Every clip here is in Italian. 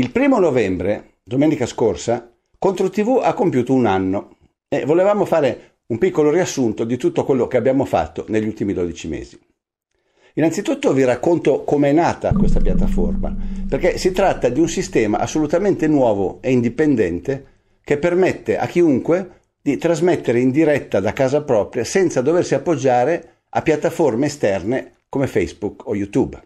Il primo novembre, domenica scorsa, Contro TV ha compiuto un anno e volevamo fare un piccolo riassunto di tutto quello che abbiamo fatto negli ultimi 12 mesi. Innanzitutto vi racconto come è nata questa piattaforma, perché si tratta di un sistema assolutamente nuovo e indipendente che permette a chiunque di trasmettere in diretta da casa propria senza doversi appoggiare a piattaforme esterne come Facebook o YouTube.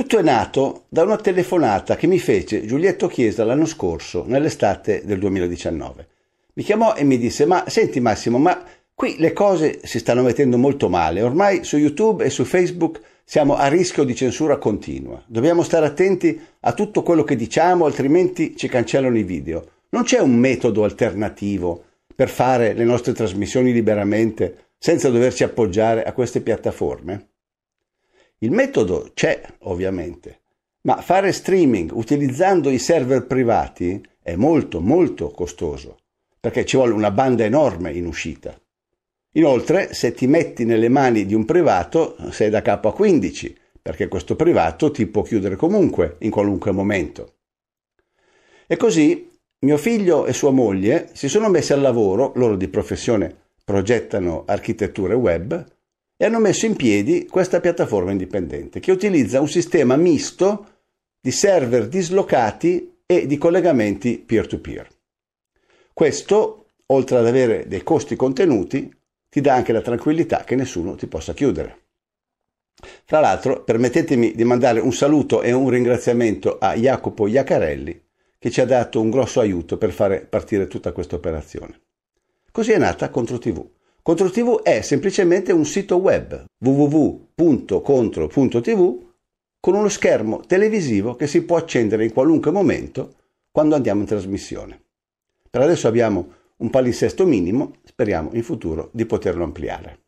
Tutto è nato da una telefonata che mi fece Giulietto Chiesa l'anno scorso, nell'estate del 2019. Mi chiamò e mi disse: Ma senti Massimo, ma qui le cose si stanno mettendo molto male. Ormai su YouTube e su Facebook siamo a rischio di censura continua. Dobbiamo stare attenti a tutto quello che diciamo, altrimenti ci cancellano i video. Non c'è un metodo alternativo per fare le nostre trasmissioni liberamente senza doverci appoggiare a queste piattaforme? Il metodo c'è, ovviamente, ma fare streaming utilizzando i server privati è molto molto costoso, perché ci vuole una banda enorme in uscita. Inoltre, se ti metti nelle mani di un privato, sei da capo a 15, perché questo privato ti può chiudere comunque, in qualunque momento. E così mio figlio e sua moglie si sono messi al lavoro, loro di professione progettano architetture web, e hanno messo in piedi questa piattaforma indipendente che utilizza un sistema misto di server dislocati e di collegamenti peer-to-peer. Questo, oltre ad avere dei costi contenuti, ti dà anche la tranquillità che nessuno ti possa chiudere. Fra l'altro, permettetemi di mandare un saluto e un ringraziamento a Jacopo Iacarelli che ci ha dato un grosso aiuto per fare partire tutta questa operazione. Così è nata Contro TV Contro TV è semplicemente un sito web www.contro.tv con uno schermo televisivo che si può accendere in qualunque momento quando andiamo in trasmissione. Per adesso abbiamo un palinsesto minimo, speriamo in futuro di poterlo ampliare.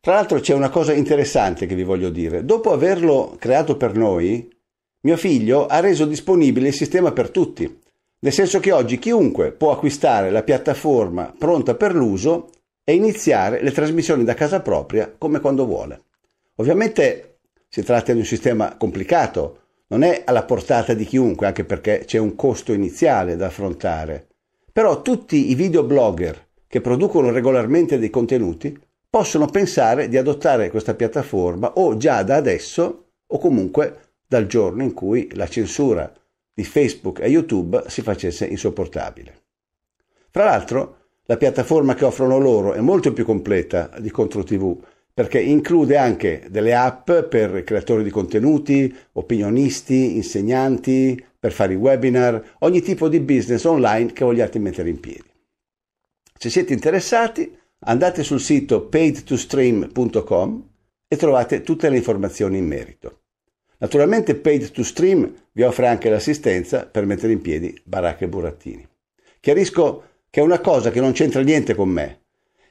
Tra l'altro c'è una cosa interessante che vi voglio dire. Dopo averlo creato per noi, mio figlio ha reso disponibile il sistema per tutti, nel senso che oggi chiunque può acquistare la piattaforma pronta per l'uso e iniziare le trasmissioni da casa propria come quando vuole. Ovviamente si tratta di un sistema complicato, non è alla portata di chiunque, anche perché c'è un costo iniziale da affrontare. Però tutti i videoblogger che producono regolarmente dei contenuti possono pensare di adottare questa piattaforma o già da adesso o comunque dal giorno in cui la censura di Facebook e YouTube si facesse insopportabile. Fra l'altro, la piattaforma che offrono loro è molto più completa di Contro TV perché include anche delle app per creatori di contenuti, opinionisti, insegnanti, per fare i webinar, ogni tipo di business online che vogliate mettere in piedi. Se siete interessati, andate sul sito paid2stream.com e trovate tutte le informazioni in merito. Naturalmente Paid2Stream vi offre anche l'assistenza per mettere in piedi baracche e burattini. Chiarisco che è una cosa che non c'entra niente con me.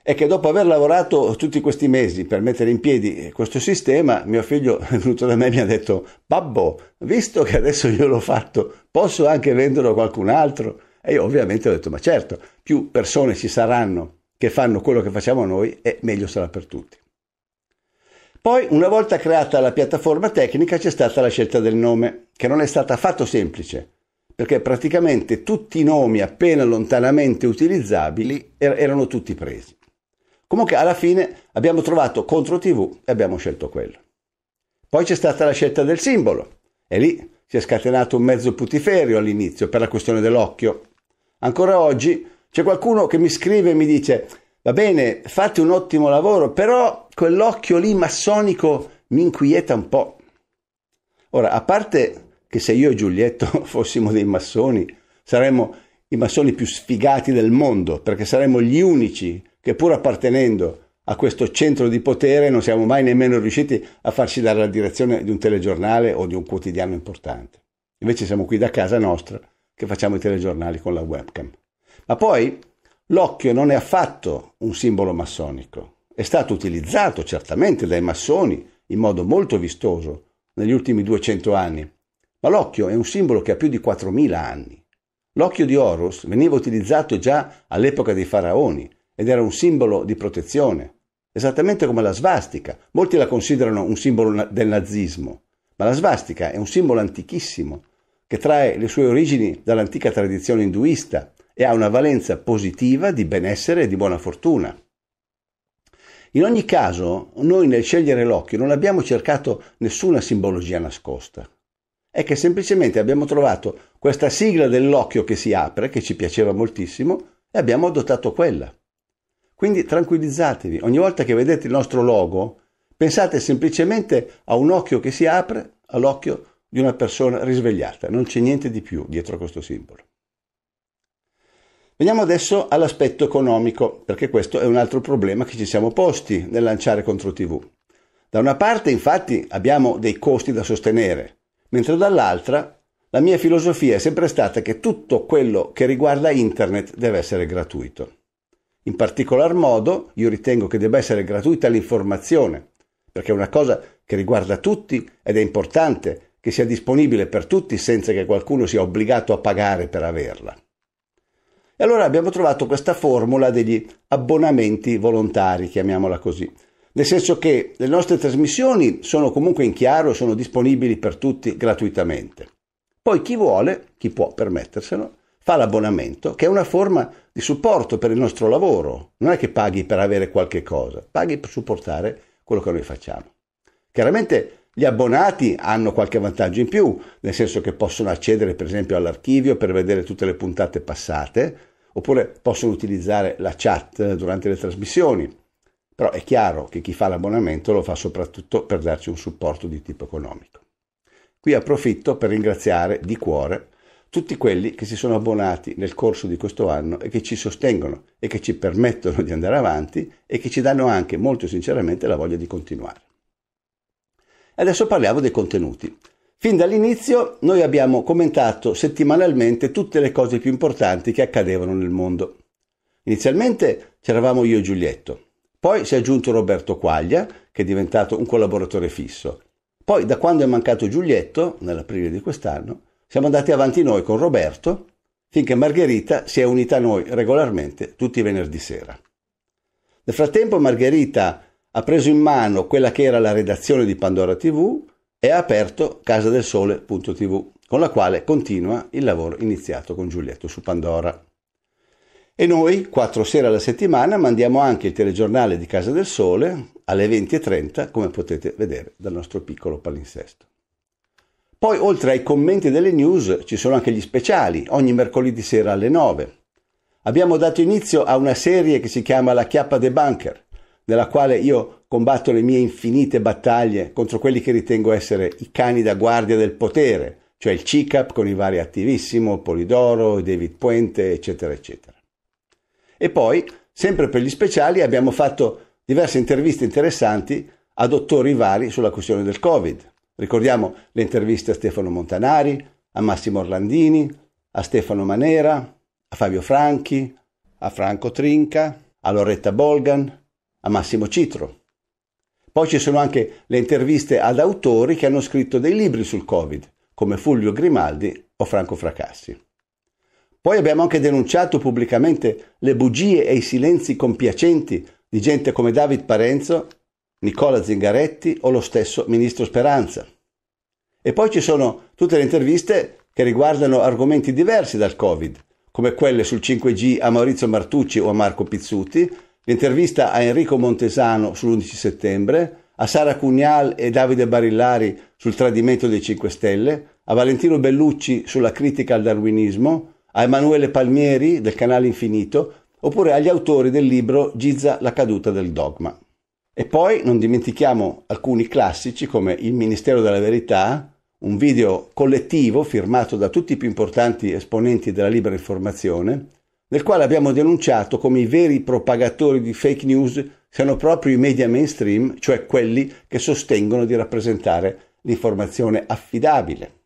È che dopo aver lavorato tutti questi mesi per mettere in piedi questo sistema, mio figlio è venuto da me e mi ha detto: Babbo, visto che adesso io l'ho fatto, posso anche venderlo a qualcun altro? E io ovviamente ho detto: Ma certo, più persone ci saranno che fanno quello che facciamo noi, e meglio sarà per tutti. Poi, una volta creata la piattaforma tecnica, c'è stata la scelta del nome, che non è stata affatto semplice perché praticamente tutti i nomi appena lontanamente utilizzabili er- erano tutti presi. Comunque alla fine abbiamo trovato contro TV e abbiamo scelto quello. Poi c'è stata la scelta del simbolo e lì si è scatenato un mezzo putiferio all'inizio per la questione dell'occhio. Ancora oggi c'è qualcuno che mi scrive e mi dice va bene, fate un ottimo lavoro, però quell'occhio lì massonico mi inquieta un po'. Ora, a parte che se io e Giulietto fossimo dei massoni, saremmo i massoni più sfigati del mondo, perché saremmo gli unici che pur appartenendo a questo centro di potere non siamo mai nemmeno riusciti a farci dare la direzione di un telegiornale o di un quotidiano importante. Invece siamo qui da casa nostra che facciamo i telegiornali con la webcam. Ma poi l'occhio non è affatto un simbolo massonico. È stato utilizzato certamente dai massoni in modo molto vistoso negli ultimi 200 anni ma l'occhio è un simbolo che ha più di 4.000 anni. L'occhio di Horus veniva utilizzato già all'epoca dei faraoni ed era un simbolo di protezione, esattamente come la svastica. Molti la considerano un simbolo del nazismo, Ma la svastica è un simbolo antichissimo che trae le sue origini dall'antica tradizione induista e ha una valenza positiva di benessere e di buona fortuna. In ogni caso, noi nel scegliere l'occhio non abbiamo cercato nessuna simbologia nascosta. È che semplicemente abbiamo trovato questa sigla dell'occhio che si apre, che ci piaceva moltissimo, e abbiamo adottato quella. Quindi tranquillizzatevi, ogni volta che vedete il nostro logo, pensate semplicemente a un occhio che si apre, all'occhio di una persona risvegliata, non c'è niente di più dietro a questo simbolo. Veniamo adesso all'aspetto economico, perché questo è un altro problema che ci siamo posti nel lanciare contro TV. Da una parte, infatti, abbiamo dei costi da sostenere, mentre dall'altra la mia filosofia è sempre stata che tutto quello che riguarda internet deve essere gratuito. In particolar modo io ritengo che debba essere gratuita l'informazione, perché è una cosa che riguarda tutti ed è importante che sia disponibile per tutti senza che qualcuno sia obbligato a pagare per averla. E allora abbiamo trovato questa formula degli abbonamenti volontari, chiamiamola così, nel senso che le nostre trasmissioni sono comunque in chiaro sono disponibili per tutti gratuitamente. Poi chi vuole, chi può permetterselo, fa l'abbonamento, che è una forma di supporto per il nostro lavoro. Non è che paghi per avere qualche cosa, paghi per supportare quello che noi facciamo. Chiaramente gli abbonati hanno qualche vantaggio in più, nel senso che possono accedere per esempio all'archivio per vedere tutte le puntate passate, oppure possono utilizzare la chat durante le trasmissioni. Però è chiaro che chi fa l'abbonamento lo fa soprattutto per darci un supporto di tipo economico. Qui approfitto per ringraziare di cuore tutti quelli che si sono abbonati nel corso di questo anno e che ci sostengono e che ci permettono di andare avanti e che ci danno anche molto sinceramente la voglia di continuare. Adesso parliamo dei contenuti. Fin dall'inizio noi abbiamo commentato settimanalmente tutte le cose più importanti che accadevano nel mondo. Inizialmente c'eravamo io e Giulietto, poi si è aggiunto Roberto Quaglia, che è diventato un collaboratore fisso. Poi, da quando è mancato Giulietto, nell'aprile di quest'anno, siamo andati avanti noi con Roberto, finché Margherita si è unita a noi regolarmente tutti i venerdì sera. Nel frattempo Margherita ha preso in mano quella che era la redazione di Pandora TV e ha aperto casadelsole.tv, con la quale continua il lavoro iniziato con Giulietto su Pandora. E noi, quattro sere alla settimana, mandiamo anche il telegiornale di Casa del Sole alle 20.30, come potete vedere dal nostro piccolo palinsesto. Poi, oltre ai commenti delle news, ci sono anche gli speciali, ogni mercoledì sera alle 9. Abbiamo dato inizio a una serie che si chiama La chiappa dei bunker, nella quale io combatto le mie infinite battaglie contro quelli che ritengo essere i cani da guardia del potere, cioè il CICAP con i vari attivissimo, Polidoro, David Puente, eccetera, eccetera. E poi, sempre per gli speciali, abbiamo fatto diverse interviste interessanti a dottori vari sulla questione del Covid. Ricordiamo le interviste a Stefano Montanari, a Massimo Orlandini, a Stefano Manera, a Fabio Franchi, a Franco Trinca, a Loretta Bolgan, a Massimo Citro. Poi ci sono anche le interviste ad autori che hanno scritto dei libri sul Covid, come Fulvio Grimaldi o Franco Fracassi. Poi abbiamo anche denunciato pubblicamente le bugie e i silenzi compiacenti di gente come David Parenzo, Nicola Zingaretti o lo stesso ministro Speranza. E poi ci sono tutte le interviste che riguardano argomenti diversi dal Covid, come quelle sul 5G a Maurizio Martucci o a Marco Pizzuti, L'intervista a Enrico Montesano sull'11 settembre, a Sara Cugnal e Davide Barillari sul tradimento dei 5 Stelle, a Valentino Bellucci sulla critica al darwinismo, a Emanuele Palmieri del canale Infinito, oppure agli autori del libro Gizza la caduta del dogma. E poi non dimentichiamo alcuni classici come Il Ministero della Verità, un video collettivo firmato da tutti i più importanti esponenti della libera informazione, nel quale abbiamo denunciato come i veri propagatori di fake news siano proprio i media mainstream, cioè quelli che sostengono di rappresentare l'informazione affidabile.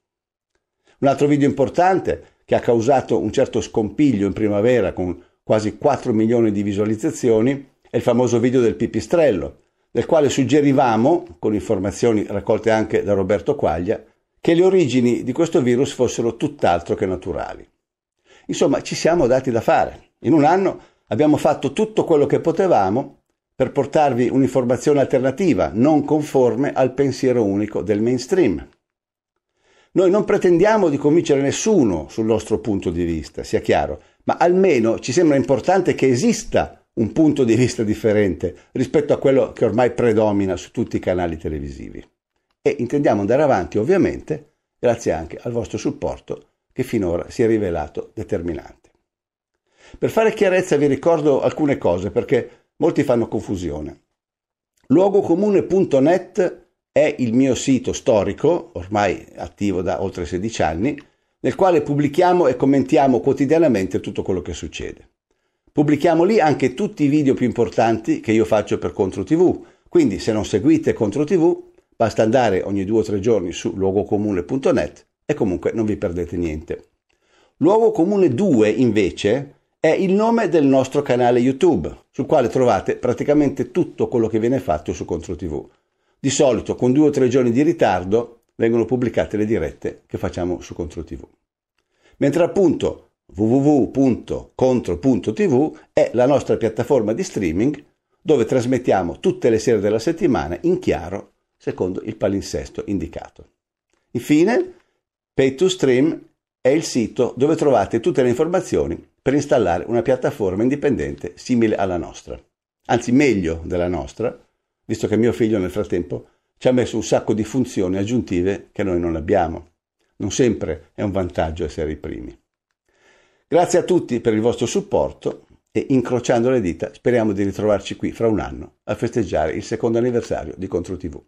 Un altro video importante che ha causato un certo scompiglio in primavera con quasi 4 milioni di visualizzazioni è il famoso video del pipistrello, nel quale suggerivamo, con informazioni raccolte anche da Roberto Quaglia, che le origini di questo virus fossero tutt'altro che naturali. Insomma, ci siamo dati da fare. In un anno abbiamo fatto tutto quello che potevamo per portarvi un'informazione alternativa, non conforme al pensiero unico del mainstream. Noi non pretendiamo di convincere nessuno sul nostro punto di vista, sia chiaro, ma almeno ci sembra importante che esista un punto di vista differente rispetto a quello che ormai predomina su tutti i canali televisivi. E intendiamo andare avanti, ovviamente, grazie anche al vostro supporto che finora si è rivelato determinante. Per fare chiarezza vi ricordo alcune cose perché molti fanno confusione. Luogocomune.net è il mio sito storico, ormai attivo da oltre 16 anni, nel quale pubblichiamo e commentiamo quotidianamente tutto quello che succede. Pubblichiamo lì anche tutti i video più importanti che io faccio per Contro TV, quindi se non seguite Contro TV basta andare ogni due o tre giorni su luogocomune.net e comunque non vi perdete niente. Luogo Comune 2 invece è il nome del nostro canale YouTube, sul quale trovate praticamente tutto quello che viene fatto su Contro TV. Di solito con due o tre giorni di ritardo vengono pubblicate le dirette che facciamo su Contro TV. Mentre appunto www.contro.tv è la nostra piattaforma di streaming dove trasmettiamo tutte le sere della settimana in chiaro secondo il palinsesto indicato. Infine, Pay2Stream è il sito dove trovate tutte le informazioni per installare una piattaforma indipendente simile alla nostra, anzi meglio della nostra, visto che mio figlio nel frattempo ci ha messo un sacco di funzioni aggiuntive che noi non abbiamo. Non sempre è un vantaggio essere i primi. Grazie a tutti per il vostro supporto e incrociando le dita speriamo di ritrovarci qui fra un anno a festeggiare il secondo anniversario di Contro TV.